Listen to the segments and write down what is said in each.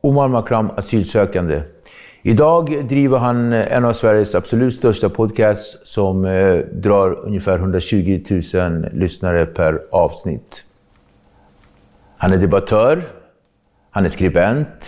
Omar Makram asylsökande. Idag driver han en av Sveriges absolut största podcasts som eh, drar ungefär 120 000 lyssnare per avsnitt. Han är debattör, han är skribent,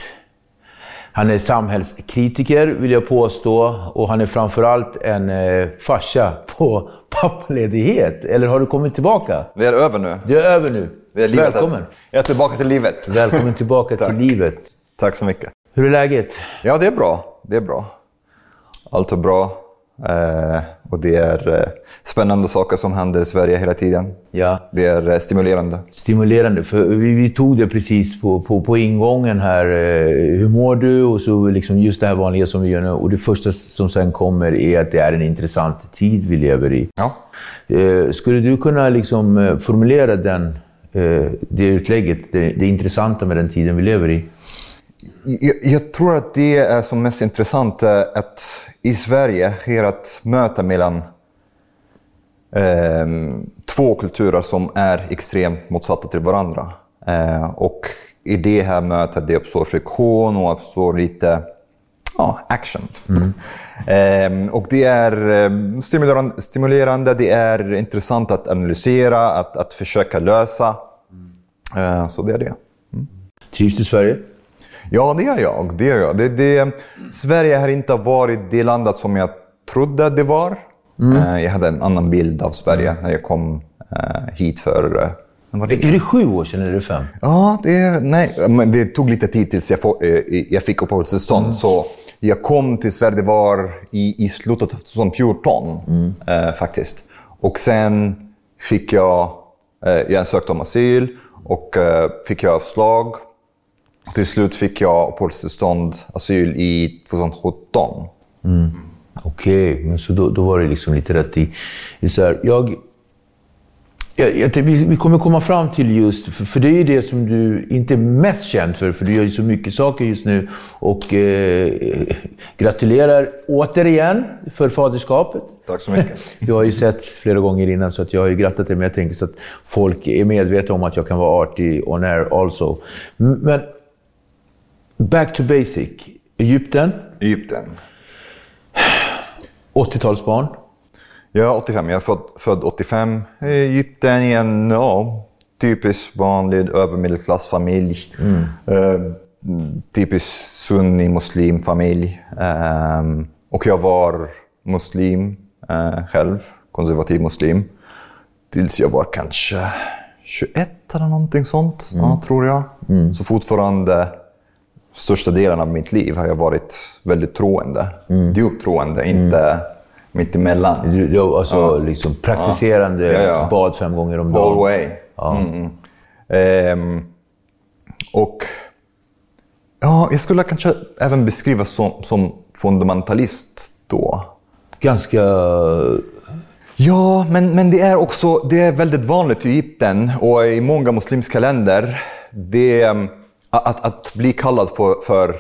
han är samhällskritiker vill jag påstå och han är framförallt en eh, farsa på pappaledighet. Eller har du kommit tillbaka? Vi är över nu. Du är över nu. Det är livet. Välkommen! Jag är tillbaka till livet. Välkommen tillbaka till livet. Tack så mycket. Hur är läget? Ja, det är bra. Det är bra. Allt är bra. Eh, och det är eh, spännande saker som händer i Sverige hela tiden. Ja, Det är eh, stimulerande. stimulerande. För vi, vi tog det precis på, på, på ingången här. Eh, hur mår du? Och så liksom just det här vanliga som vi gör nu. Och det första som sen kommer är att det är en intressant tid vi lever i. Ja. Eh, skulle du kunna liksom eh, formulera den, det utlägget, det, det intressanta med den tiden vi lever i? Jag, jag tror att det är som mest intressant eh, att i Sverige sker ett möte mellan eh, två kulturer som är extremt motsatta till varandra. Eh, och i det här mötet det uppstår friktion och uppstår lite ja, action. Eh, och det är eh, stimulerande, stimulerande, det är intressant att analysera, att, att försöka lösa. Eh, så det är det. Trivs du i Sverige? Ja, det gör jag. Det gör jag. Det, det, Sverige har inte varit det landet som jag trodde det var. Eh, Jag hade en annan bild av Sverige när jag kom eh, hit för... eh, var det? Är det sju år sedan eller är det fem? Ja, det, nej, men det tog lite tid tills jag, få, jag fick uppehållstillstånd. Så jag kom till Sverige, det var i, i slutet av 2014 eh, faktiskt. Och sen fick jag, eh, jag ansökte om asyl och eh, fick jag avslag. Till slut fick jag uppehållstillstånd, asyl i 2017. Okej, men så då, då var det liksom lite rätt i... i så här, jag, jag, jag, vi, vi kommer komma fram till just, för, för det är ju det som du inte är mest känd för, för du gör ju så mycket saker just nu. Och eh, gratulerar återigen för faderskapet. Tack så mycket. Jag har ju sett flera gånger innan så att jag har ju grattat dig, men jag tänker så att folk är medvetna om att jag kan vara artig on air also. Men back to basic. Egypten, Egypten. 80-talsbarn. Jag är 85, jag är född, född 85. I Egypten i en ja, typisk vanlig övermedelklassfamilj. Eh, typisk sunni muslimfamilj. Eh, och jag var muslim eh, själv, konservativ muslim. Tills jag var kanske 21 eller någonting sånt, ja, tror jag. Så fortfarande största delen av mitt liv har jag varit väldigt troende. Djupt troende, inte mitt emellan. Du, du, alltså Ja. liksom praktiserande, Ja, ja. bad fem gånger om All dagen. way. Mm. Ehm, och ja, jag skulle kanske även beskriva som, som fundamentalist då. Ganska Ja, men, men det är också det är väldigt vanligt i Egypten och i många muslimska länder. Det, um, att, att bli kallad för, för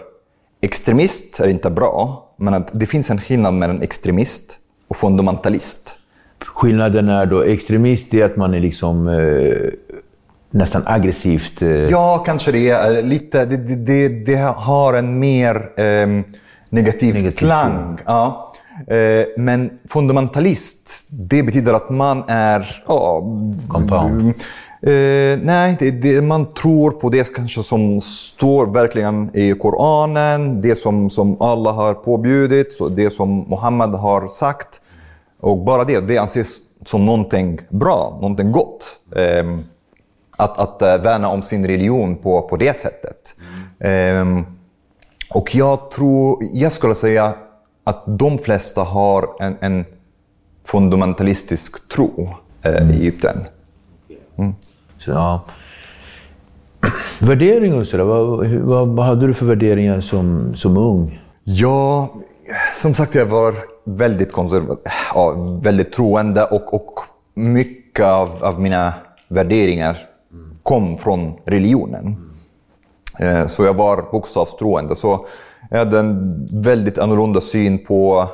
extremist är inte bra, men att det finns en skillnad mellan extremist och fundamentalist. Skillnaden är då extremist är att man är liksom eh, nästan aggressivt... Eh... Ja, kanske det. Är lite, det, det, det har en mer eh, negativ, negativ klang. Ja. Eh, men fundamentalist, det betyder att man är... Ja, Compound. Eh, nej, det, det, man tror på det kanske som står verkligen i Koranen, det som, som Allah har påbjudit, det som Muhammed har sagt. Och bara det, det anses som någonting bra, någonting gott. Eh, att, att uh, värna om sin religion på, på det sättet. Mm. Eh, och jag tror, jag skulle säga att de flesta har en, en fundamentalistisk tro eh, mm. i Egypten. Mm. Så, ja. Värderingar sådär, vad, vad, vad hade du för värderingar som, som ung? Ja, som sagt, jag var väldigt konservativ, ja, väldigt troende och, och mycket av, av mina värderingar kom från religionen. Mm. Så jag var bokstavstroende. Så jag hade en väldigt annorlunda syn på,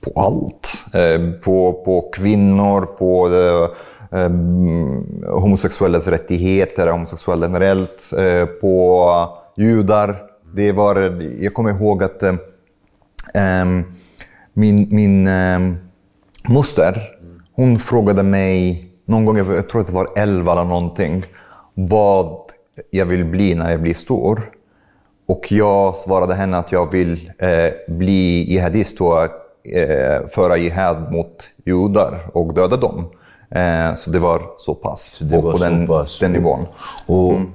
på allt. Eh, på, på kvinnor, på um, Ehm, homosexuellas rättigheter, homosexuella generellt, eh, på judar. Det var, jag kommer ihåg att eh, ehm, min, min ehm, moster, hon frågade mig någon gång, jag tror att det var 11 eller någonting, vad jag vill bli när jag blir stor. Och jag svarade henne att jag vill eh, bli jihadist och eh, föra jihad mot judar och döda dem. Eh, så det var så pass, det var på, den, pass. den nivån. Och, mm.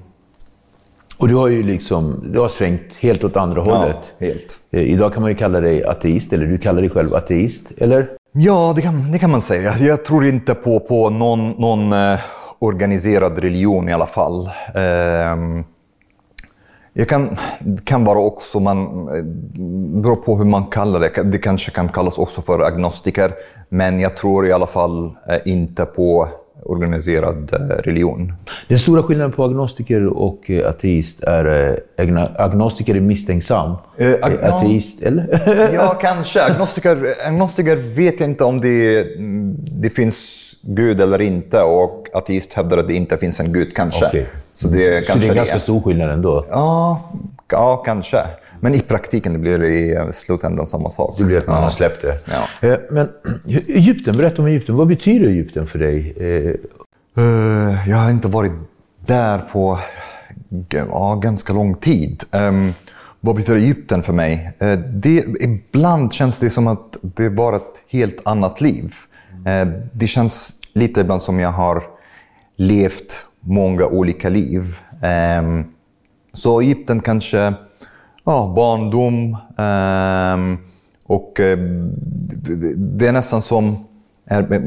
och du har ju liksom, du har svängt helt åt andra hållet. Ja, helt. Eh, idag kan man ju kalla dig ateist, eller du kallar dig själv ateist, eller? Ja, det kan, det kan man säga. Jag tror inte på, på någon, någon eh, organiserad religion i alla fall. Jag kan, kan vara också, man, beror på hur man kallar det. Det kanske kan kallas också för agnostiker. Men jag tror i alla fall eh, inte på organiserad eh, religion. Den stora skillnaden på agnostiker och eh, ateist är agnostiker är misstänksam. Eh, ag ateist, eller? ja, kanske. Agnostiker, agnostiker vet inte om det, det finns Gud eller inte och ateist hävdar att det inte finns en Gud, kanske. Okay. Så det, är, så det är ganska stor skillnad ändå? Ja, ja, kanske. Men i praktiken det blir det i slutändan samma sak. Det blir att man ja. har släppt det. Ja. Eh, men Egypten, berätta om Egypten. Vad betyder Egypten för dig? Uh, jag har inte varit där på ja, ganska lång tid. Um, vad betyder Egypten för mig? Det, ibland känns det som att det var ett helt annat liv. Det känns lite ibland som jag har levt många olika liv. Um, så Egypten kanske ja, barndom. Um, och uh, det, är nästan som är, eh,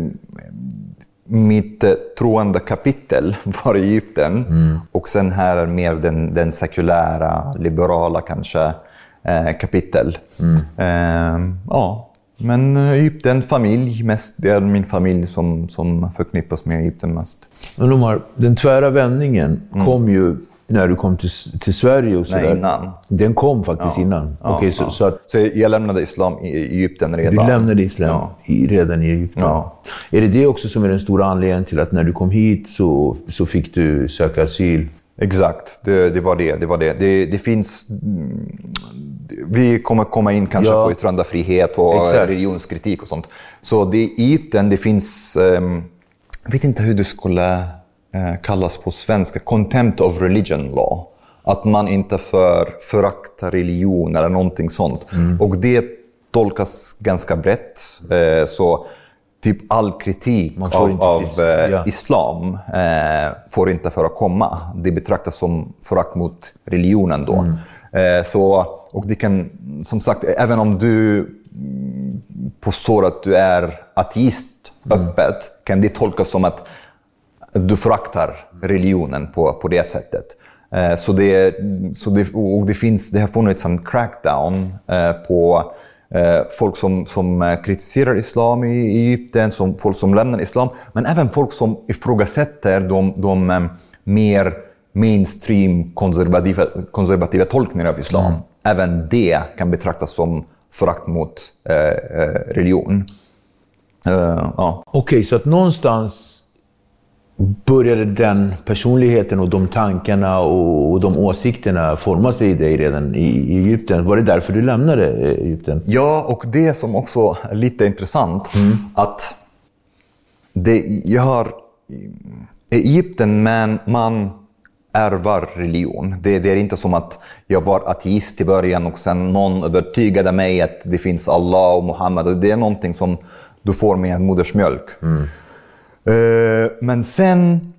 mitt troende kapitel var Egypten. Mm. Och sen här är mer den, den sekulära, liberala kanske eh, kapitel. Mm. Eh, ja. Men Egypten, familj mest. Det är min familj som, som förknippas med Egypten mest. Men Omar, den tvära vändningen mm. kom ju när du kom till, till Sverige och sådär? Nej, innan. Den kom faktiskt ja. innan? Ja, okay, så, ja. så, att, så jag lämnade islam i Egypten redan? Du lämnade islam i, redan i Egypten? Är det det också som är den stora anledningen till att när du kom hit så, så fick du söka asyl? Exakt, det, det, var det. Det, var det. det, det finns... Vi kommer komma in kanske på yttrandefrihet och Exakt. religionskritik och sånt. Så det, i Egypten det finns... Um, jag vet inte hur du skulle Eh, kallas på svenska contempt of religion law. Att man inte för förakta religion eller någonting sånt. Mm. Och det tolkas ganska brett. Eh, så typ all kritik av, av eh, ja. islam eh, får inte förekomma. Det betraktas som förakt mot religionen då. Mm. Eh, så, och det kan, som sagt, även om du påstår att du är ateist mm. öppet, mm. kan det tolkas som att du föraktar religionen på, på det sättet. Eh, så det, så det, och det, finns, det har funnits en crackdown eh, på folk som, som eh, kritiserar islam i Egypten, som, folk som lämnar islam, men även folk som ifrågasätter de, de eh, mer mainstream konservativa, konservativa tolkningar av islam. Mm. Även det kan betraktas som förakt mot eh, eh religion. Uh, ja. Okej, okay, så att någonstans började den personligheten och de tankarna och, de åsikterna forma sig i dig redan i Egypten. Var det därför du lämnade eh, Egypten? Ja, och det som också är lite intressant, mm. att det, jag har... Egypten, men man ärvar religion. Det, det, är inte som att jag var ateist i början och sen någon övertygade mig att det finns Allah och Muhammed. Det är någonting som du får med modersmjölk. Mm. Uh, men sen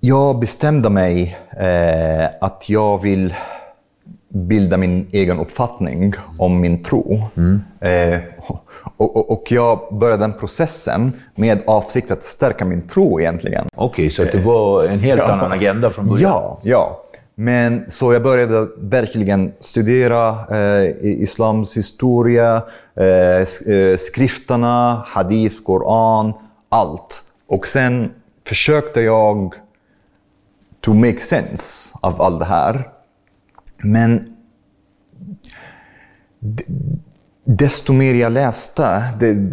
jag bestämde mig uh, att jag vill bilda min egen uppfattning om min tro. Mm. Uh, och, och, och, jag började den processen med avsikt att stärka min tro egentligen. Okej, okay, så det var en helt ja. annan agenda från början? Ja, ja. Men så jag började verkligen studera eh, islams historia, eh, skrifterna, hadith, koran, allt. Och sen försökte jag to make sense av allt det här. Men desto mer jag läste, det,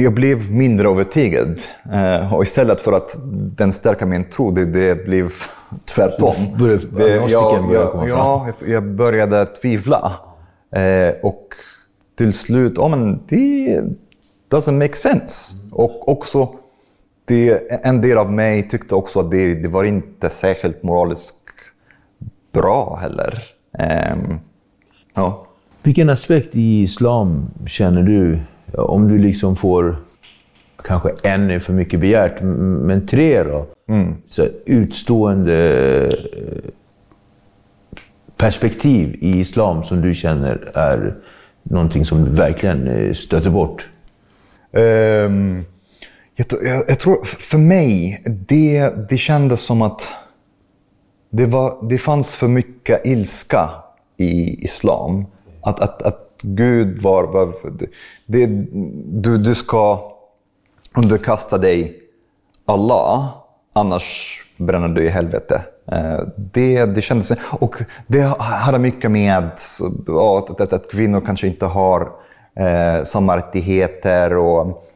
jag blev mindre övertygad. Uh, och istället för att den stärka min tro, det, det blev tvärtom. Det, jag, jag, ja, jag började tvivla. Uh, och till slut, oh, men det doesn't make sense. Och också det, en del av mig tyckte också att det, det var inte särskilt moraliskt bra heller. Um, ja. Vilken aspekt i islam känner du, om du liksom får, kanske en är för mycket begärt, men tre då? Mm. Så utstående eh, perspektiv i islam som du känner är någonting som du verkligen eh, stöter bort? Um jag, jag, jag, tror, för mig, det, det kändes som att det, var, det fanns för mycket ilska i islam. Att, att, att Gud var... var det, du, du ska underkasta dig Allah, annars bränner du i helvete. Eh, det, det kändes... Och det hade mycket med att, att, att kvinnor kanske inte har eh, samma rättigheter. och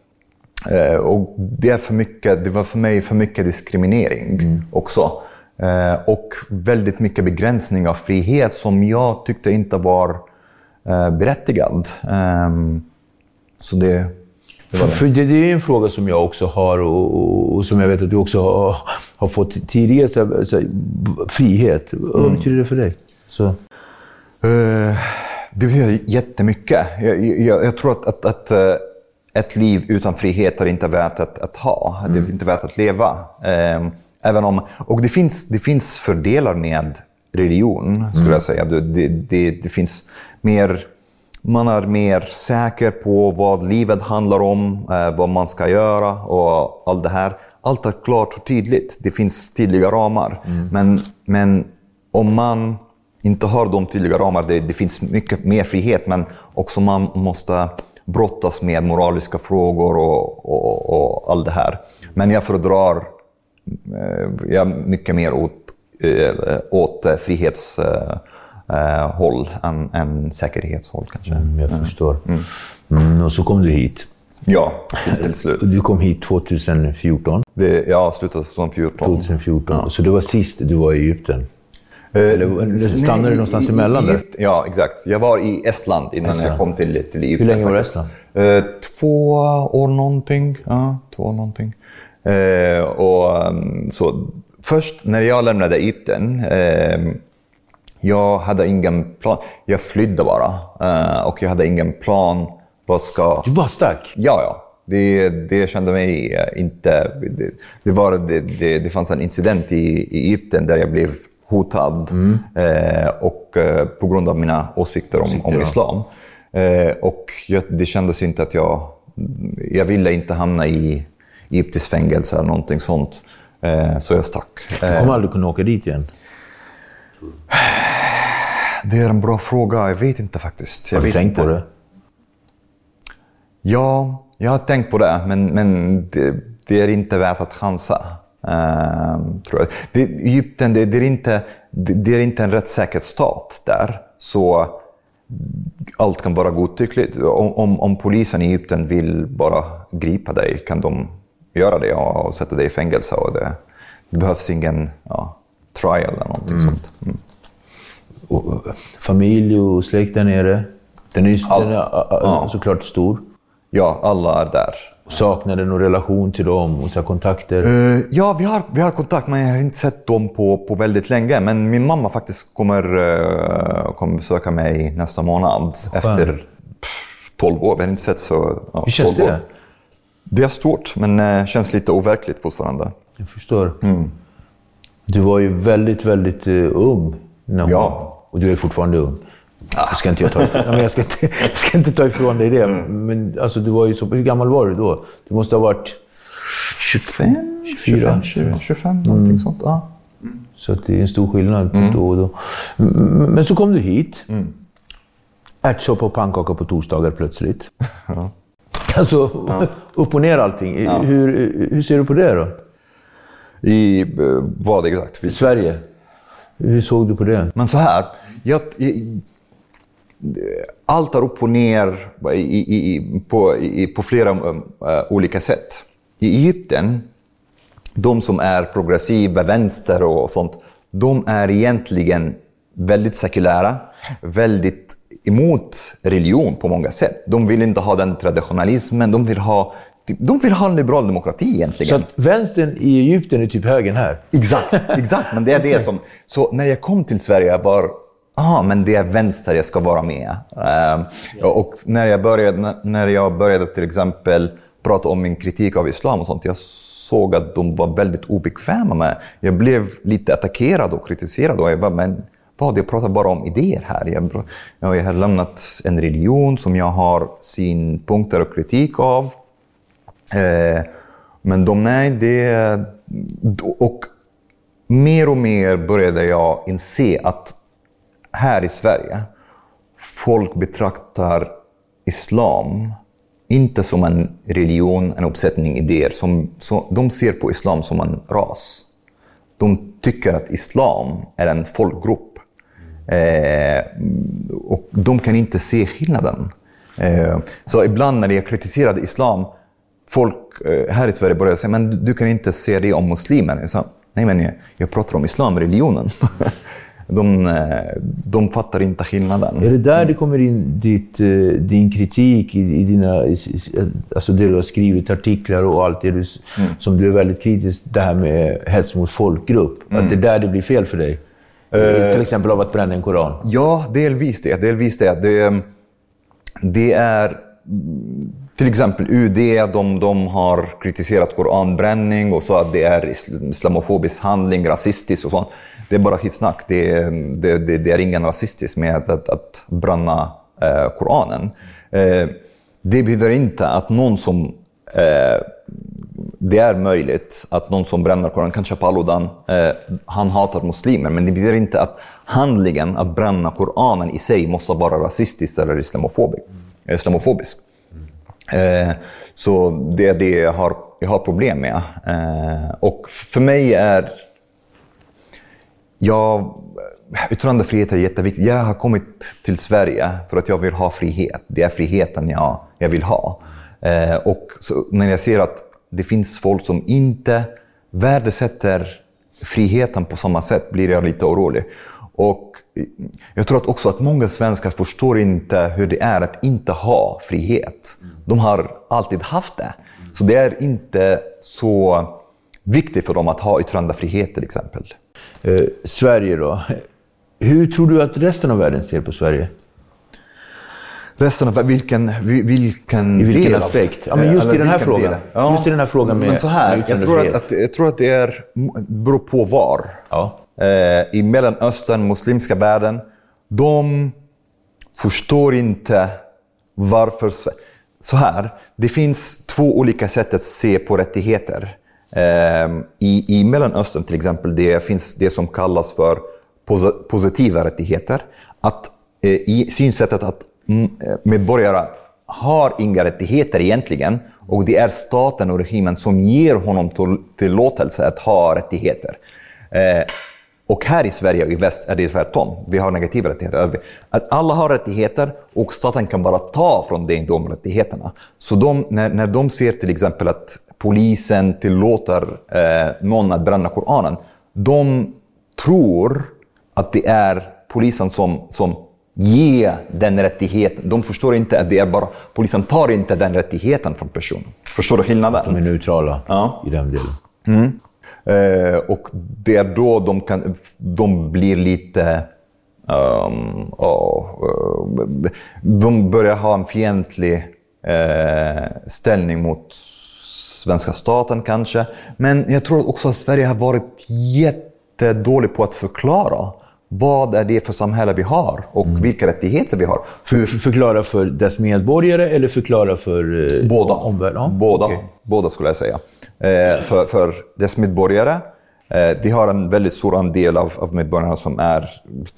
och det, är för mycket, det var för mig för mycket diskriminering mm. också. Eh, och väldigt mycket begränsning av frihet som jag tyckte inte var eh, berättigad. Ehm, så det, det, det. För det, det är en fråga som jag också har och, och som jag vet att du också har, har fått tidigare. Så, så, frihet, mm. vad betyder det för dig? Så. Uh, det betyder jättemycket. Jag, jag, jag tror att, att, att ett liv utan frihet är inte värt att, att ha. Mm. Det är mm. inte värt att leva. Eh, även om, och det finns, det finns fördelar med religion, skulle mm. jag säga. Det, det, det, finns mer, man är mer säker på vad livet handlar om, eh, vad man ska göra och allt det här. Allt är klart och tydligt. Det finns tydliga ramar. Mm. Men, men om man inte har de tydliga ramarna, det, det finns mycket mer frihet, men också man måste brottas med moraliska frågor och, och, och allt det här. Men jag föredrar eh, jag mycket mer åt, eh, åt frihetshåll eh, än, än säkerhetshåll kanske. Mm, jag mm. förstår. Mm. Mm, och så kom du hit. Ja, till slut. Du kom hit 2014? Det, ja, slutet av 2014. 2014. Ja. Så det var sist du var i Egypten? Eller stannade du någonstans i, emellan där? Ja, exakt. Jag var i Estland innan Estland. jag kom till, till Egypten. Hur länge var du i Estland? Eh, två år någonting. Ja, två år någonting. Eh, och, um, så, först när jag lämnade Egypten, eh, jag hade ingen plan. Jag flydde bara. Eh, och jag hade ingen plan. Vad ska... Du bara stack? Ja, ja. Det, det kände mig inte... Det, det, var, det, det, det fanns en incident i, i Egypten där jag blev hotad mm. eh, och, eh, på grund av mina åsikter om, om islam. Eh, och jag, det kändes inte att jag... Jag ville inte hamna i egyptiskt fängelse eller någonting sånt. Eh, så jag stack. Du kommer eh, aldrig kunna åka dit igen? Det är en bra fråga. Jag vet inte faktiskt. Jag Har du tänkt inte. på det? Ja, jag har tänkt på det, men, men det, det är inte värt att chansa. Ehm, tror jag. Det, Egypten, det, det, är inte, det, det är inte en rättssäker stat där. Så allt kan vara godtyckligt. Om, om, om, polisen i Egypten vill bara gripa dig kan de göra det och, och sätta dig i fängelse. Och det, det behövs ingen ja, trial eller någonting mm. sånt. Mm. Och, familj och släkt där nere? Den är, All, den är ja. såklart stor. Ja, alla är där. Saknar du någon relation till dem och så kontakter? Uh, ja, vi har, vi har kontakt, men jag har inte sett dem på, på väldigt länge. Men min mamma faktiskt kommer, uh, kommer besöka mig nästa månad Skön. efter pff, 12 år. Vi har inte sett så... Ja, Hur känns det? År. Det är stort, men uh, känns lite overkligt fortfarande. Jag förstår. Mm. Du var ju väldigt, väldigt ung. När hon, ja. Och du är fortfarande ung. Jag ska inte, jag ta ifrån, jag ska inte, jag ska inte ta ifrån dig det. Mm. Men alltså, du var ju så, hur gammal var du då? Du måste ha varit 25, 24? 25, 25 mm. någonting sånt. Ja. Så det är en stor skillnad mm. då och då. Men så kom du hit. Mm. Ärtsoppa och pannkaka på torsdagar plötsligt. Ja. Alltså, ja. upp och ner allting. Ja. Hur, hur ser du på det då? I eh, vad exakt? Sverige. Hur såg du på det? Men så här. Jag, allt är upp och ner i, i, på, i, på flera uh, olika sätt. I Egypten, de som är progressiva, vänster och sånt, de är egentligen väldigt sekulära, väldigt emot religion på många sätt. De vill inte ha den traditionalismen, de vill ha de vill ha en liberal demokrati egentligen. Så vänstern i Egypten är typ högern här? Exakt, exakt. Men det är det som... Så när jag kom till Sverige var ah, men det är vänster jag ska vara med. Uh, och när jag, började, när jag började till exempel prata om min kritik av islam och sånt, jag såg att de var väldigt obekväma med. Jag blev lite attackerad och kritiserad. Och jag bara, men vad, jag pratar bara om idéer här. Jag, jag har lämnat en religion som jag har synpunkter och kritik av. Uh, men de, nej, det... Och mer och mer började jag inse att här i Sverige, folk betraktar islam inte som en religion, en uppsättning idéer. Som, så, de ser på islam som en ras. De tycker att islam är en folkgrupp. Eh, och de kan inte se skillnaden. Eh, så ibland när jag kritiserade islam, folk eh, här i Sverige började säga men du kan inte se det om muslimer. Jag sa, nej men jag, jag pratar om islam, religionen. de, eh, de fattar inte skillnaden. Är det där det kommer in ditt, eh, din kritik i, i dina, alltså det du har skrivit, artiklar och allt det du, mm. som du är väldigt kritisk, det här med hets mot folkgrupp? Mm. Att det är där det blir fel för dig? Uh, till exempel av att bränna en koran? Ja, delvis det. Delvis det. det, det är till exempel UD, de, de har kritiserat koranbränning och så att det är islamofobisk handling, rasistiskt och sånt det är bara skitsnack. Det, det, det, det är ingen rasistiskt med att, att bränna eh, Koranen. Eh, det betyder inte att någon som... Eh, det är möjligt att någon som bränner Koranen, kanske Paludan, eh, han hatar muslimer. Men det betyder inte att handlingen att bränna Koranen i sig måste vara rasistisk eller islamofobisk. Eh, islamofobisk. Eh, så det är det jag har, jag har problem med. Eh, och för mig är jag, yttrandefrihet är jätteviktigt. Jag har kommit till Sverige för att jag vill ha frihet. Det är friheten jag, jag vill ha. Eh, och när jag ser att det finns folk som inte värdesätter friheten på samma sätt blir jag lite orolig. Och jag tror att också att många svenskar förstår inte hur det är att inte ha frihet. De har alltid haft det. Så det är inte så viktigt för dem att ha yttrandefrihet till exempel. Eh, Sverige då. Hur tror du att resten av världen ser på Sverige? Resten av vilken, vilken I vilken del aspekt? Ja, men just i den här frågan. Ja. Just i den här frågan med, men så här, jag tror att, att, jag tror att det är, beror på var. Ja. Eh, I Mellanöstern, muslimska världen, de förstår inte varför... Så här, det finns två olika sätt att se på rättigheter. Ehm, I, I Mellanöstern till exempel, det finns det som kallas för positiva rättigheter. Att, eh, I synsättet att mm, eh, medborgare har inga rättigheter egentligen och det är staten och regimen som ger honom tillåtelse att ha rättigheter. Eh, och här i Sverige och i väst är det tvärtom. Vi har negativa rättigheter. Att alla har rättigheter och staten kan bara ta från dig de rättigheterna. Så de, när, när de ser till exempel att polisen tillåter eh, någon att bränna Koranen, de tror att det är polisen som, som ger den rättigheten. De förstår inte att det är bara, polisen tar inte den rättigheten från personen. Förstår du skillnaden? De är neutrala Ja. i den delen. Eh, och det är då de, kan, de blir lite... ja, eh, de börjar ha en fientlig eh, ställning mot svenska staten kanske. Men jag tror också att Sverige har varit jättedålig på att förklara vad är det för samhälle vi har och vilka rättigheter vi har. För, förklara för dess medborgare eller förklara för eh, Båda. omvärlden? Ja, Båda. okej. Båda skulle jag säga. Eh, för, för dess medborgare. Eh, vi har en väldigt stor andel av, av medborgarna som är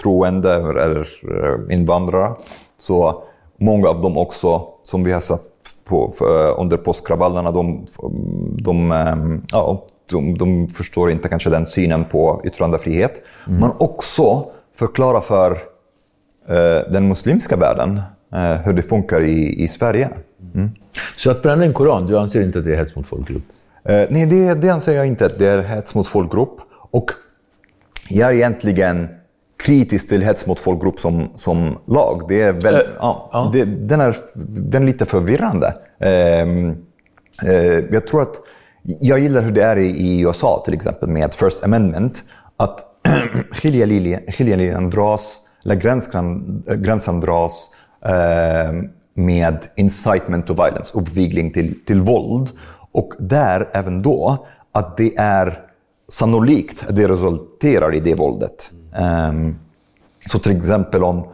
troende eller eh, invandrare. Så många av dem också, som vi har sett på, för, under påskkravallerna, de, de, eh, ja, de, de förstår inte kanske den synen på yttrandefrihet. Men också förklara för eh, den muslimska världen eh, hur det funkar i, i Sverige. Så att bränna en koran, du anser inte att det är hets mot folkgrupp? Eh, nej, det, det anser jag inte att det är hets mot folkgrupp. Och jag är egentligen kritisk till hets mot folkgrupp som, som lag. Det är väl, Eh, ja, ja. Det, den, är, den är lite förvirrande. Ehm, eh, jag tror att jag gillar hur det är i, i USA till exempel med First Amendment. Att skiljelinjen dras, eller gränsen, gränsen dras eh, med incitement to violence, uppvigling till, till våld. Och där även då att det är sannolikt att det resulterar i det våldet. Ehm, så till exempel om,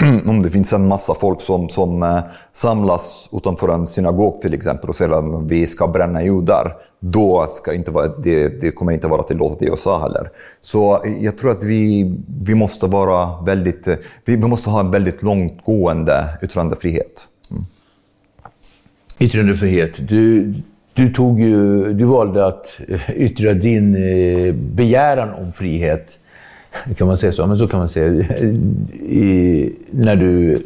om det finns en massa folk som, som eh, samlas utanför en synagog till exempel och säger att vi ska bränna judar. Då ska inte vara, det, det kommer inte vara tillåtet i USA heller. Så jag tror att vi, vi måste vara väldigt, eh, vi, vi måste ha en väldigt långtgående yttrandefrihet. Mm. Yttrandefrihet. Du, du, tog ju, du valde att eh, yttra din begäran om frihet. Kan man säga så? Men så kan man säga. I, när du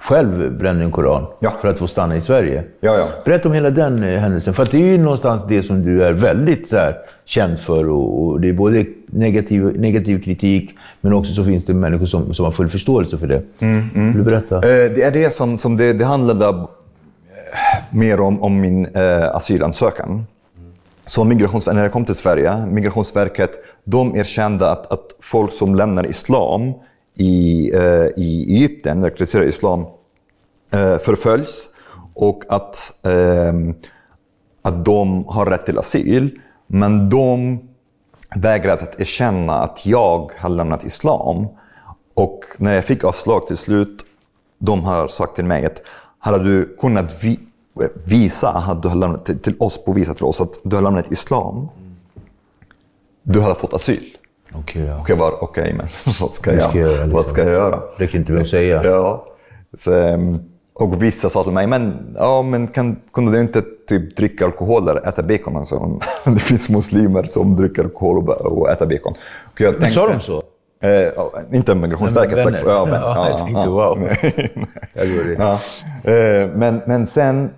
själv brände en koran Ja. för att få stanna i Sverige. Ja, ja. Berätta om hela den eh, händelsen. För det är ju någonstans det som du är väldigt så här, känd för. Och, och det är både negativ, negativ kritik, men också så finns det människor som, som har full förståelse för det. Vill du berätta? Eh, Det är det som, som det, det handlade eh, mer om, om min eh, asylansökan. Så när jag kom till Sverige, Migrationsverket, de erkände att, att folk som lämnar islam i, eh, i Egypten, eller kritiserar islam, eh, förföljs och att, eh, att de har rätt till asyl. Men de vägrade att erkänna att jag har lämnat islam. Och när jag fick avslag till slut, de har sagt till mig att hade du kunnat visa att du har lämnat, till, till oss, påvisa till oss att du har lämnat islam, du hade fått asyl. Okej, ja. Och jag var okej, men vad ska, jag, jag liksom? vad ska jag göra? Räcker inte med att säga. Ja. Så, ehm, och vissa sa till mig, men, ja, men kan, kunde du inte typ dricka alkohol eller äta bacon? Alltså, det finns muslimer som dricker alkohol och, äter bacon. Och jag Men sa de så? Eh, ja, inte Migrationsverket. Ja, men, Ja, jag tänkte, wow. Jag gjorde det. Ja. Eh, men men sen,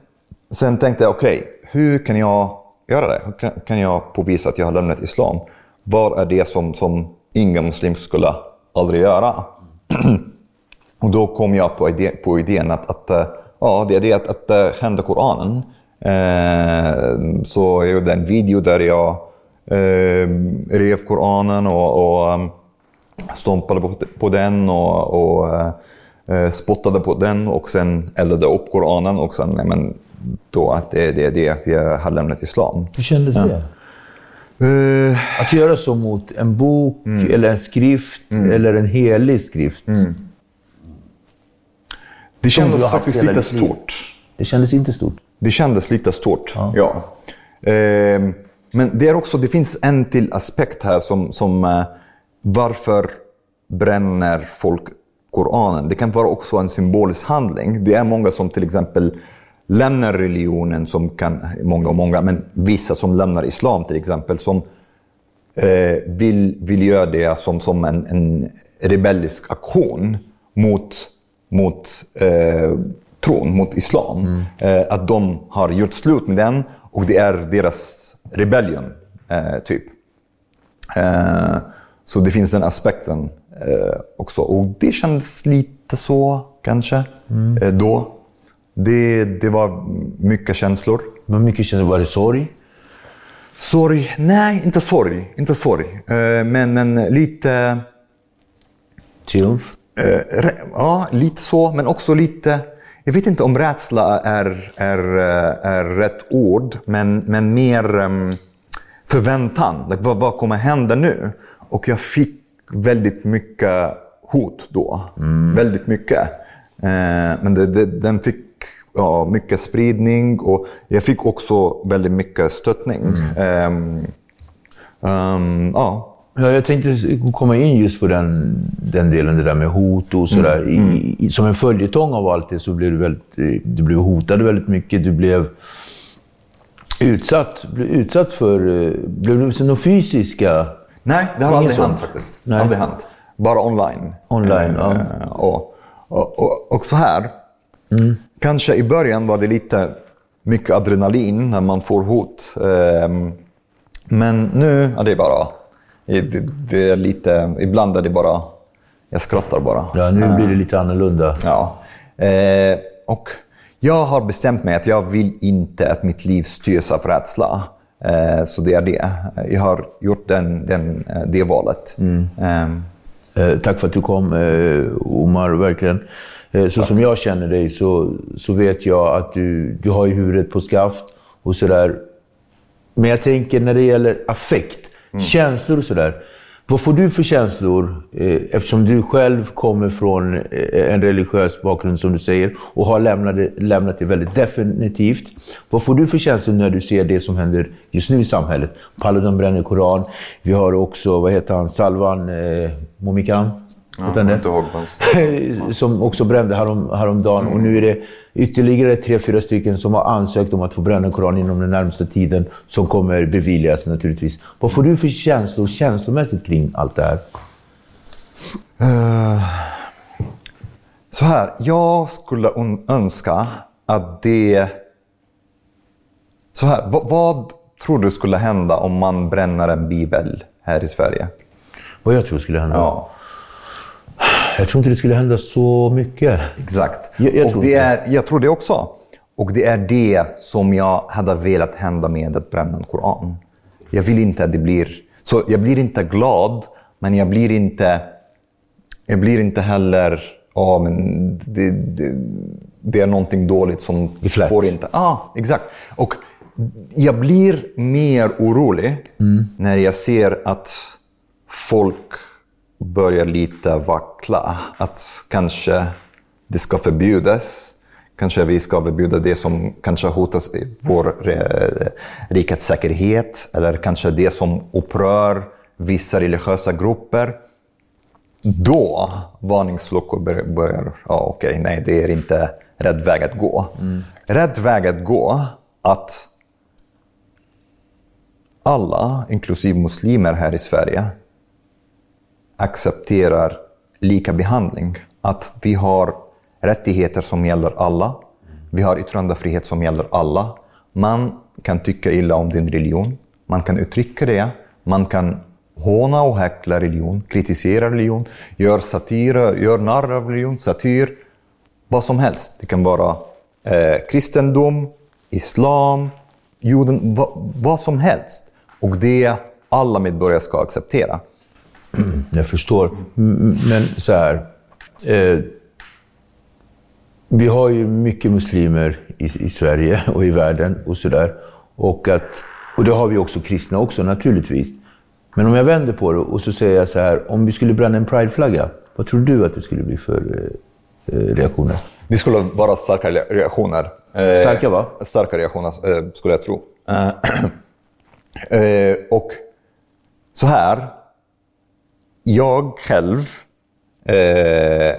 sen tänkte jag, okej, hur kan jag göra det? Hur kan, kan jag påvisa att jag har lämnat islam? Vad är det som, som ingen muslim skulle aldrig göra? Och då kom jag på, idé, på idén att, att eh, ja, det är det att, att eh, skända Koranen. Eh, så jag gjorde en video där jag eh, rev Koranen och, och eh, stompade på, på den och, och eh, spottade på den och sen eldade upp Koranen och sen, men då att det är det, det jag har lämnat islam. Hur kändes det? Eh, Att göra så mot en bok, eller en skrift, eller en helig skrift. det Som du kändes faktiskt lite stort. Det kändes inte stort. Det kändes lite stort, ja. Ehm, men det, är också, det finns en till aspekt här som, som eh, varför bränner folk Koranen. Det kan vara också en symbolisk handling. Det är många som till exempel lämnar religionen, som kan, många och många, men vissa som lämnar islam till exempel, som eh, vill, vill göra det som, som en, en rebellisk aktion mot, mot eh, tron, mot islam. Eh, att de har gjort slut med den och det är deras rebellion, eh, typ. Eh, så det finns den aspekten eh, också. Och det kändes lite så, kanske, eh, då. Det, det var mycket känslor. Men mycket känner var det sorg? Sorg? Nej, inte sorg. Inte sorg. Eh, men, men lite... Triumf? Eh, ja, lite så, men också lite... Jag vet inte om rädsla är, är, eh, är rätt ord, men, men mer um, förväntan. Like, vad, vad kommer hända nu? Och jag fick väldigt mycket hot då. Väldigt mycket. Men det, det, den fick ja, mycket spridning och jag fick också väldigt mycket stöttning. Ehm, ehm, ja, Ja, jag tänkte komma in just på den, den delen, det där med hot och sådär. I, i, som en följetong av allt det så blev du väldigt, eh, du blev hotad väldigt mycket. Du blev utsatt, blev utsatt för... eh, Blev du några fysiska... Nej, det har aldrig hänt faktiskt. Nej. Aldrig hänt. Bara online. Online, ja. Eh, och, och, och, och så här. Kanske i början var det lite mycket adrenalin när man får hot. Ehm, men nu, ja, det är bara... Det, är lite... Ibland är det bara... Jag skrattar bara. Ja, nu blir det lite annorlunda. Ja. Eh, och jag har bestämt mig att jag vill inte att mitt liv styrs av rädsla. Eh, så det är det. Jag har gjort den, den, eh, det valet. Ehm, Eh, tack för att du kom, eh, Omar. Verkligen. Eh, så som jag känner dig så, så vet jag att du, du har ju huvudet på skaft och sådär. Men jag tänker när det gäller affekt, känslor och sådär. Vad får du för känslor? Eh, eftersom du själv kommer från eh, en religiös bakgrund som du säger och har lämnat lämnat det väldigt definitivt. Vad får du för känslor när du ser det som händer just nu i samhället? Paludan bränner Koran. Vi har också, vad heter han, Salvan eh, Momikam? Heter han det? som också brände härom, häromdagen. Och nu är det ytterligare tre, fyra stycken som har ansökt om att få bränna Koran inom den närmaste tiden, som kommer beviljas naturligtvis. Vad får du för känslor känslomässigt kring allt det här? Eh, Så här, jag skulle önska att det... Så här, vad, vad tror du skulle hända om man bränner en bibel här i Sverige? Vad jag tror skulle hända? Ja. Jag tror inte det skulle hända så mycket. Exakt. Jag- jag och tror det inte. är, jag tror det också. Och det är det som jag hade velat hända med att bränna en koran. Jag vill inte att det blir... Så jag blir inte glad, men jag blir inte... Jag blir inte heller... Ja, men det, det, det är någonting dåligt som flätt. får inte... Ja, exakt. Och jag blir mer orolig när jag ser att folk börjar lite vackla. Att kanske det ska förbjudas. Kanske vi ska förbjuda det som kanske hotar vår eh, rikets säkerhet. Eller kanske det som upprör vissa religiösa grupper. Då varningsklockor börjar, ja okej, nej det är inte rätt väg att gå. Rätt väg att gå att alla, inklusive muslimer här i Sverige, accepterar lika behandling. Att vi har rättigheter som gäller alla. Vi har yttrandefrihet som gäller alla. Man kan tycka illa om din religion. Man kan uttrycka det. Man kan håna och häckla religion, kritisera religion, gör satir, gör narr av religion, satir. Vad som helst. Det kan vara eh, kristendom, islam, juden, va, vad som helst. Och det alla medborgare ska acceptera. Jag förstår. Men så här. Eh, vi har ju mycket muslimer i, i Sverige och i världen och sådär. Och, att, och det har vi också kristna också naturligtvis. Men om jag vänder på det och så säger jag så här. Om vi skulle bränna en prideflagga, vad tror du att det skulle bli för eh, eh, reaktioner? Det skulle vara starka re- reaktioner. Eh, Starka va? Starka reaktioner, eh, skulle jag tro. Eh, och så här. Jag själv eh,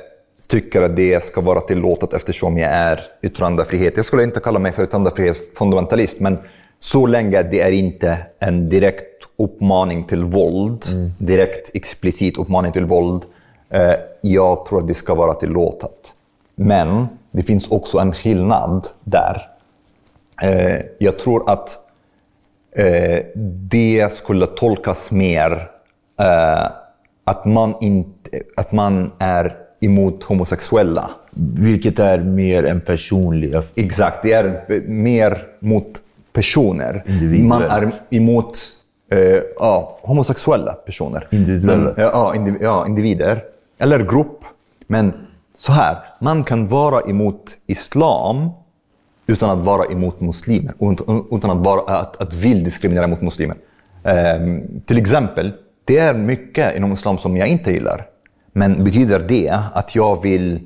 tycker att det ska vara tillåtet eftersom jag är yttrandefrihet. Jag skulle inte kalla mig för yttrandefrihetsfundamentalist, men så länge det är inte en direkt uppmaning till våld, direkt explicit uppmaning till våld, eh, jag tror att det ska vara tillåtet. Men det finns också en skillnad där. Eh, jag tror att eh, det skulle tolkas mer eh, att, man inte, att man är emot homosexuella. Vilket är mer en personlig... Exakt, det är mer mot personer. Individer. Man är emot eh, ja, homosexuella personer. Individuella. Men, ja, indiv, ja, individer. Eller grupp. Men så här, man kan vara emot islam utan att vara emot muslimer. Utan, att, vara, att, att vill diskriminera mot muslimer. Ehm, till exempel, det är mycket inom islam som jag inte gillar. Men betyder det att jag vill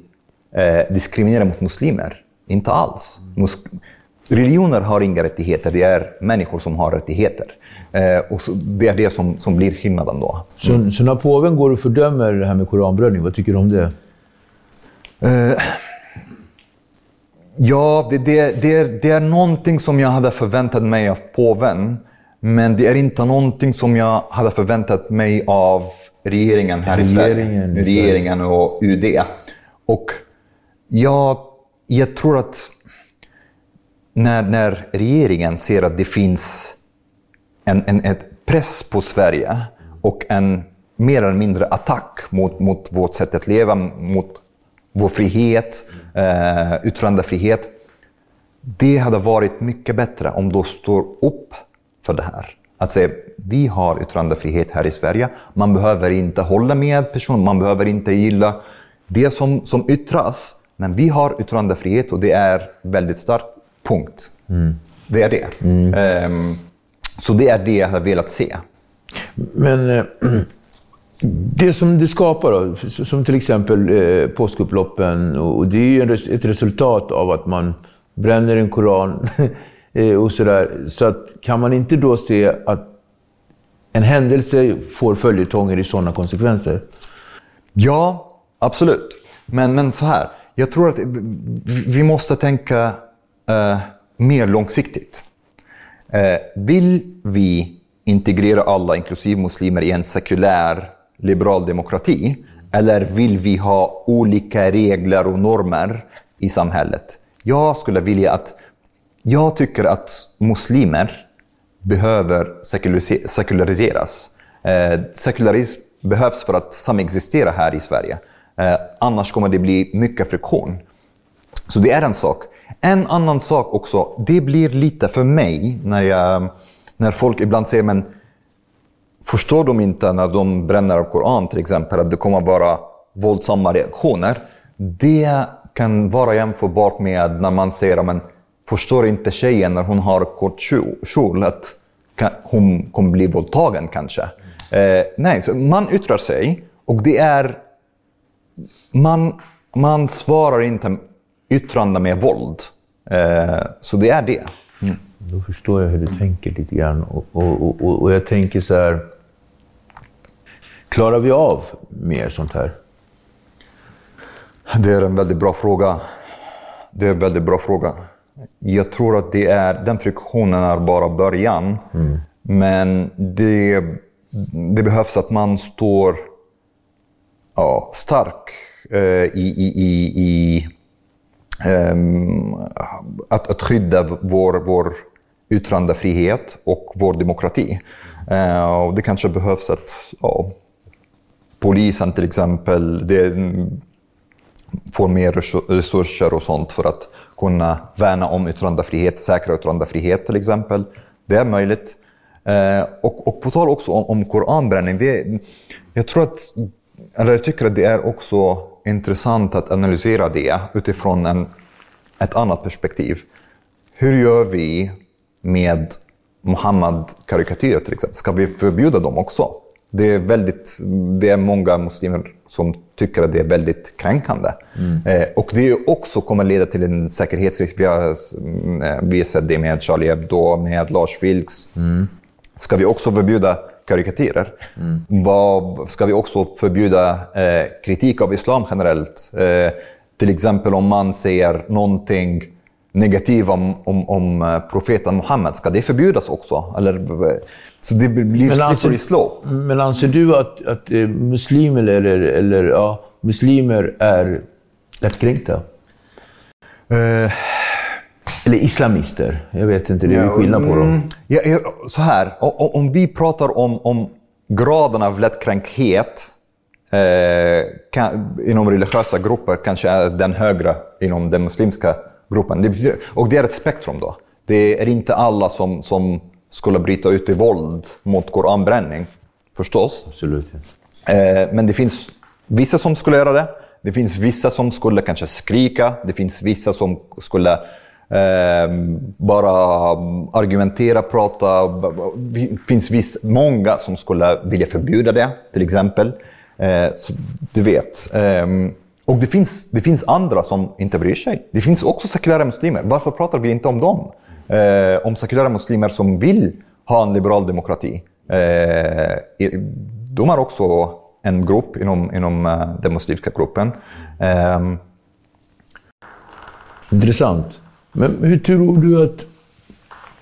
eh, diskriminera mot muslimer? Inte alls. Mus religioner har inga rättigheter, det är människor som har rättigheter. Eh, och så, det är det som, som blir skillnaden då. Så, så när påven går och fördömer det här med koranbränning, vad tycker du om det? Eh, ja, det, det, det, är, det är någonting som jag hade förväntat mig av påven. Men det är inte någonting som jag hade förväntat mig av regeringen här Regeringen i. Sverige. Regeringen och UD. Och jag, jag tror att när, när regeringen ser att det finns en, en ett press på Sverige och en mer eller mindre attack mot, mot vårt sätt att leva, mot vår frihet, eh, yttrandefrihet. Det hade varit mycket bättre om de står upp för det här. Att säga, vi har yttrandefrihet här i Sverige. Man behöver inte hålla med personen, man behöver inte gilla det som, som yttras. Men vi har yttrandefrihet och det är väldigt starkt. Punkt. Det är det. Ehm, så det är det jag har velat se. Men eh, det som det skapar då, som till exempel eh, påskupploppen, och det är ju ett resultat av att man bränner en koran Eh, och sådär. Så att, kan man inte då se att en händelse får följetonger i sådana konsekvenser? Ja, absolut. Men, men så här, jag tror att vi- vi måste tänka eh, mer långsiktigt. Eh, vill vi integrera alla, inklusive muslimer, i en sekulär liberal demokrati? Eller vill vi ha olika regler och normer i samhället? Jag skulle vilja att... Jag tycker att muslimer behöver sekulariseras. Eh, sekularism behövs för att samexistera här i Sverige. Eh, annars kommer det bli mycket friktion. Så det är en sak. En annan sak också, det blir lite för mig när, jag, när folk ibland säger men förstår de inte när de bränner av Koran till exempel att det kommer vara våldsamma reaktioner? Det kan vara jämförbart med när man säger men förstår inte tjejen när hon har kort kjol- att hon kommer bli våldtagen kanske? Eh, nej, så man yttrar sig och det är man, man svarar inte yttrande med våld. Eh, så det är det. Då förstår jag hur du tänker lite grann. Och, och, och, och jag tänker så här, klarar vi av mer sånt här? Det är en väldigt bra fråga. Det är en väldigt bra fråga. Jag tror att det är, den friktionen är bara början. Men det, det behövs att man står ja, stark eh, i, i, i, i ehm, att, att skydda vår, vår yttrandefrihet och vår demokrati. Eh, och det kanske behövs att ja, polisen till exempel det, får mer resurser och sånt för att kunna värna om yttrandefrihet, säkra yttrandefrihet till exempel. Det är möjligt. Eh, och, och på tal också om, om koranbränning, det, jag tror att, eller jag tycker att det är också intressant att analysera det utifrån en, ett annat perspektiv. Hur gör vi med Muhammed-karikatyrer till exempel? Ska vi förbjuda dem också? Det är, väldigt, det är många muslimer som tycker att det är väldigt kränkande. Eh, och det också kommer leda till en säkerhetsrisk. Vi har, mm, eh, vi har sett det med Charlie Hebdo, med Lars Vilks. Ska vi också förbjuda karikatyrer. Vad, ska vi också förbjuda eh, kritik av islam generellt? Eh, till exempel om man säger någonting negativt om, om, om eh, profeten Muhammed, ska det förbjudas också? Eller, eh, så det blir Men anser- slippery slope. Men anser du att, att eh, muslimer, eller, eller, ja, muslimer är lättkränkta? Eh, Eller islamister? Jag vet inte, det är ju skillnad på dem. Mm, Ja, så här, om vi pratar om, om graden av lättkränkhet eh, kan, inom religiösa grupper kanske är den högre inom den muslimska gruppen. Det, betyder- och det är ett spektrum då. Det är inte alla som, som skulle bryta ut i våld mot koranbränning, förstås. Absolut. Eh, men det finns vissa som skulle göra det. Det finns vissa som skulle kanske skrika. Det finns vissa som skulle eh, bara argumentera, prata. Det finns viss, många som skulle vilja förbjuda det, till exempel. Eh, du vet. Ehm, och det finns, det finns andra som inte bryr sig. Det finns också sekulära muslimer. Varför pratar vi inte om dem? Eh, om sekulära muslimer som vill ha en liberal demokrati. Eh, de är också en grupp inom, inom eh, den muslimska gruppen. Ehm, Intressant. Men hur tror du att,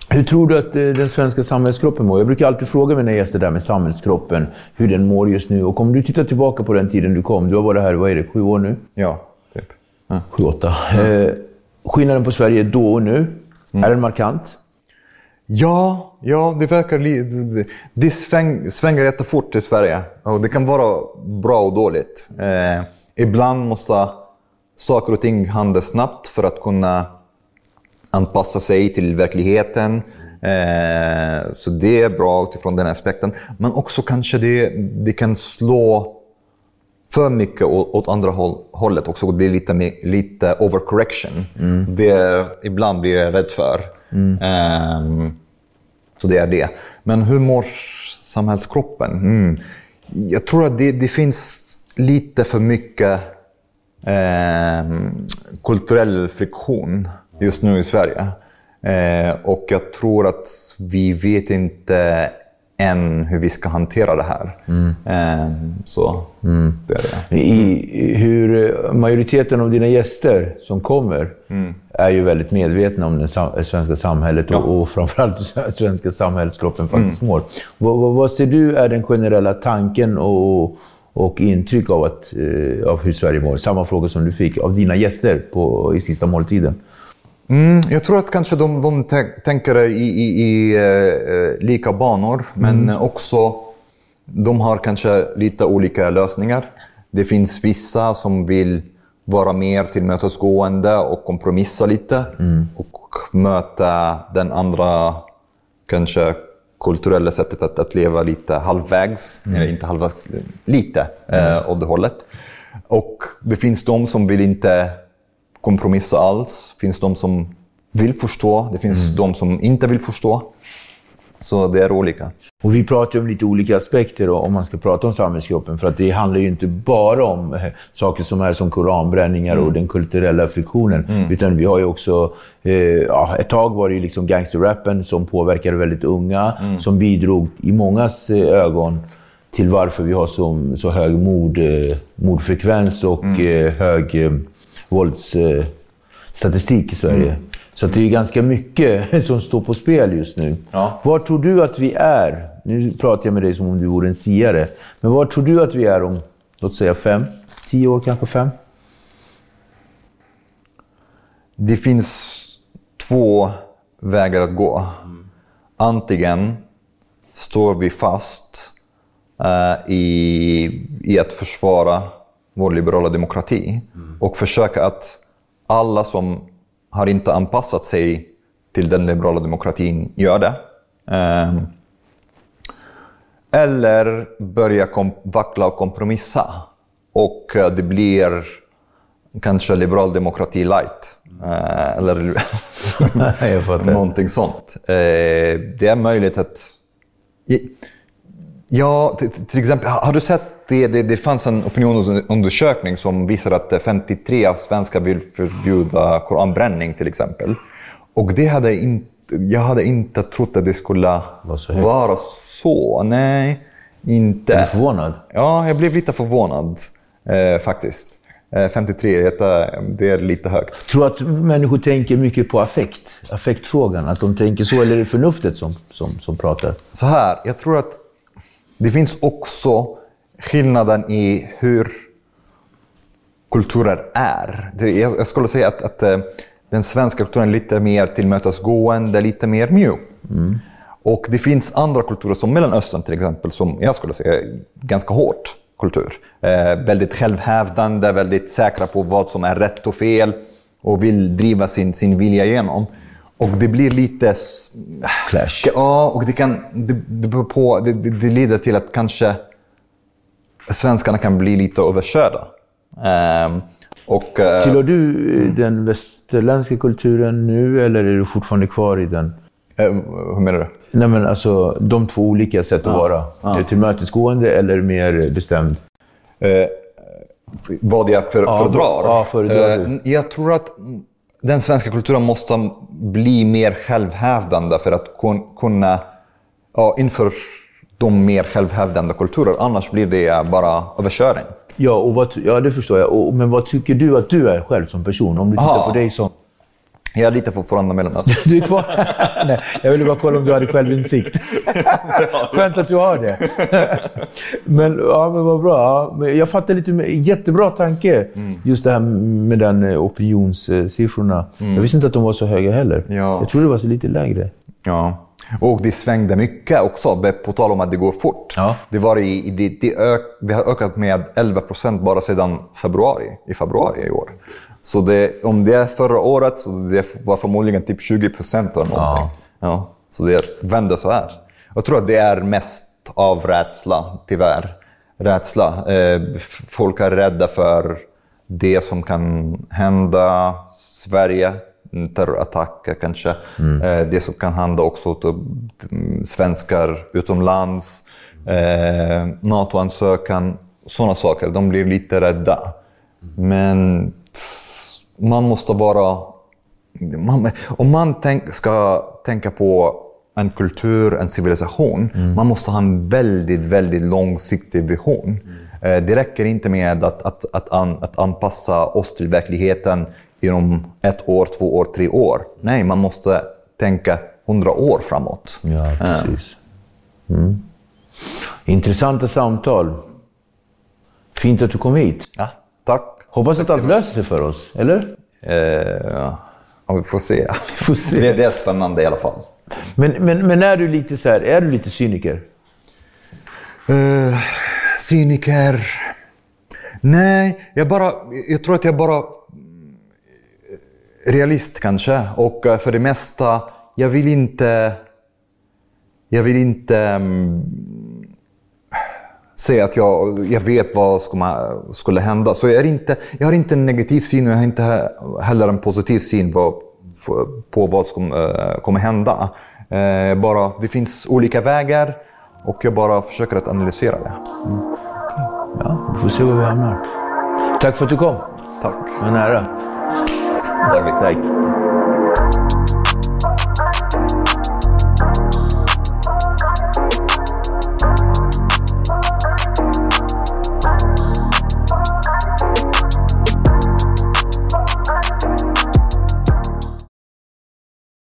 hur tror du att eh, den svenska samhällskroppen mår? Jag brukar alltid fråga mina gäster där med samhällskroppen, hur den mår just nu. Och om du tittar tillbaka på den tiden du kom, du har varit här, vad är det, sju år nu? ja, typ. Ja. Sju, åtta. Eh, skillnaden på Sverige då och nu, är den markant? Ja, ja, det verkar li- Det sväng, svänger jättefort i Sverige. Och det kan vara bra och dåligt. Eh, ibland måste saker och ting hända snabbt för att kunna anpassa sig till verkligheten. Eh, så det är bra utifrån den aspekten. Men också kanske det, det kan slå för mycket åt, andra håll, hållet också. Det blir lite, lite overcorrection. Det ibland blir jag rädd för. Ehm, så det är det. Men hur mår samhällskroppen? Mm. Jag tror att det, det finns lite för mycket ehm, kulturell friktion just nu i Sverige. Eh, och jag tror att vi vet inte än hur vi ska hantera det här. Ehm, så det är det. I, hur eh, majoriteten av dina gäster som kommer är ju väldigt medvetna om det svenska samhället och, och framförallt hur svenska samhällskroppen faktiskt mår. Vad, vad, vad ser du är den generella tanken och, och intryck av, att, eh, av hur Sverige mår? Samma fråga som du fick av dina gäster på, i sista måltiden. Mm, jag tror att kanske de, de tän- tänker i, i, i eh, eh, lika banor, men också de har kanske lite olika lösningar. Det finns vissa som vill vara mer tillmötesgående och kompromissa lite och möta den andra kanske kulturella sättet att, att leva lite halvvägs, eller inte halvvägs, lite eh, åt det hållet. Och det finns de som vill inte kompromissa alls. Det finns de som vill förstå, det finns de som inte vill förstå. Så det är olika. Och vi pratar om lite olika aspekter då, om man ska prata om samhällskroppen. För att det handlar ju inte bara om eh, saker som är som koranbränningar och den kulturella friktionen. Utan vi har ju också, eh, ja, ett tag var det ju liksom gangsterrappen som påverkade väldigt unga. Som bidrog i mångas eh, ögon till varför vi har så, så hög mord, eh, mordfrekvens och eh, hög eh, våldsstatistik statistik i Sverige. Så att det är ganska mycket som står på spel just nu. Ja. Var tror du att vi är? Nu pratar jag med dig som om du vore en siare. Men var tror du att vi är om, låt säga fem, tio år, kanske fem? Det finns två vägar att gå. Antingen står vi fast eh, i, i att försvara vår liberala demokrati och försöka att alla som har inte anpassat sig till den liberala demokratin gör det. Ehm, eller börja vackla och kompromissa. Och eh, det blir kanske liberal demokrati light. Eh, eller någonting sånt. Eh, det är möjligt att... Ja, till, till exempel, har du sett det, det? Det fanns en opinionsundersökning som visar att 53 av svenskar vill förbjuda koranbränning till exempel. Och det hade inte jag hade inte trott att det skulle så vara så. Nej, inte. Är du förvånad? Ja, jag blev lite förvånad eh, faktiskt. Eh, 53, det, det är lite högt. Tror du att människor tänker mycket på affekt? Affektfrågan? Att de tänker så? Eller är det förnuftet som, som, som pratar? Så här, jag tror att det finns också skillnaden i hur kulturer är. Jag, skulle säga att, att eh, den svenska kulturen är lite mer tillmötesgående, lite mer mjuk. Och det finns andra kulturer, som Mellanöstern till exempel, som jag skulle säga är ganska hårt kultur. Eh, väldigt självhävdande, väldigt säkra på vad som är rätt och fel och vill driva sin, sin vilja igenom. Och det blir lite... Clash. Ja, och det, kan, det, det, på, det, det leder till att kanske svenskarna kan bli lite överkörda. Ehm, och, eh, Tillhör du eh, den västerländska kulturen nu eller är du fortfarande kvar i den? eh, hur menar du? Nej, men alltså de två olika sätt att vara. Är du Tillmötesgående eller mer bestämd? Eh, vad jag för, Ja, föredrar? ja, föredrar jag tror att den svenska kulturen måste bli mer självhävdande för att kun, kunna ja, inför de mer självhävdande kulturer. Annars blir det bara överkörning. Ja, och vad, ja, det förstår jag. Och, men vad tycker du att du är själv som person? Om du tittar Aha. på dig som... Jag är lite fortfarande Mellanöstern. Du är kvar? Nej, jag ville bara kolla om du hade självinsikt. Skönt att du har det. men, ja, men vad bra. Ja, jag fattar lite. Jättebra tanke. Just det här med den eh, opinionssiffrorna. Jag visste inte att de var så höga heller. Ja. Jag trodde det var så lite lägre. Ja. Och det svängde mycket också, på tal om att det går fort. Ja. Det, var i, det, det, ök, det har ökat med 11 procent bara sedan februari, i februari i år. Så det, om det är förra året så det var förmodligen typ 20 procent eller någonting. Ja. Så det vände så här. Jag tror att det är mest av rädsla, tyvärr. Rädsla. Eh, folk är rädda för det som kan hända Sverige, terrorattacker kanske. Eh, det som kan hända också till mm, svenskar utomlands, eh, NATO-ansökan, sådana saker. De blir lite rädda. Men pff, man måste vara... Man, om man tänk, ska tänka på en kultur, en civilisation, man måste ha en väldigt, väldigt långsiktig vision. Eh, Det räcker inte med att, att, att, an, att anpassa oss till verkligheten inom ett år, två år, tre år. Nej, man måste tänka hundra år framåt. Ja, precis. Mm. Intressanta samtal. Fint att du kom hit. Ja, tack. Hoppas att allt löser sig för oss, eller? Eh, ja, vi får se. får se. Det, det är spännande i alla fall. Men, men, men är du lite så här, är du lite cyniker? Uh, cyniker? Nej, jag, bara, jag tror att jag bara... mm, Realist kanske. Och eh, för det mesta, jag vill inte... Jag vill inte mm, säga att jag, jag vet vad som skulle hända. Så jag, är inte, jag har inte en negativ syn och jag har inte he- heller en positiv syn på, på vad som eh, kommer hända. Eh, bara, det finns olika vägar och jag bara försöker att analysera det. Ja, vi får se var vi hamnar. Tack för att du kom. Tack. Det var nära. David. Tack.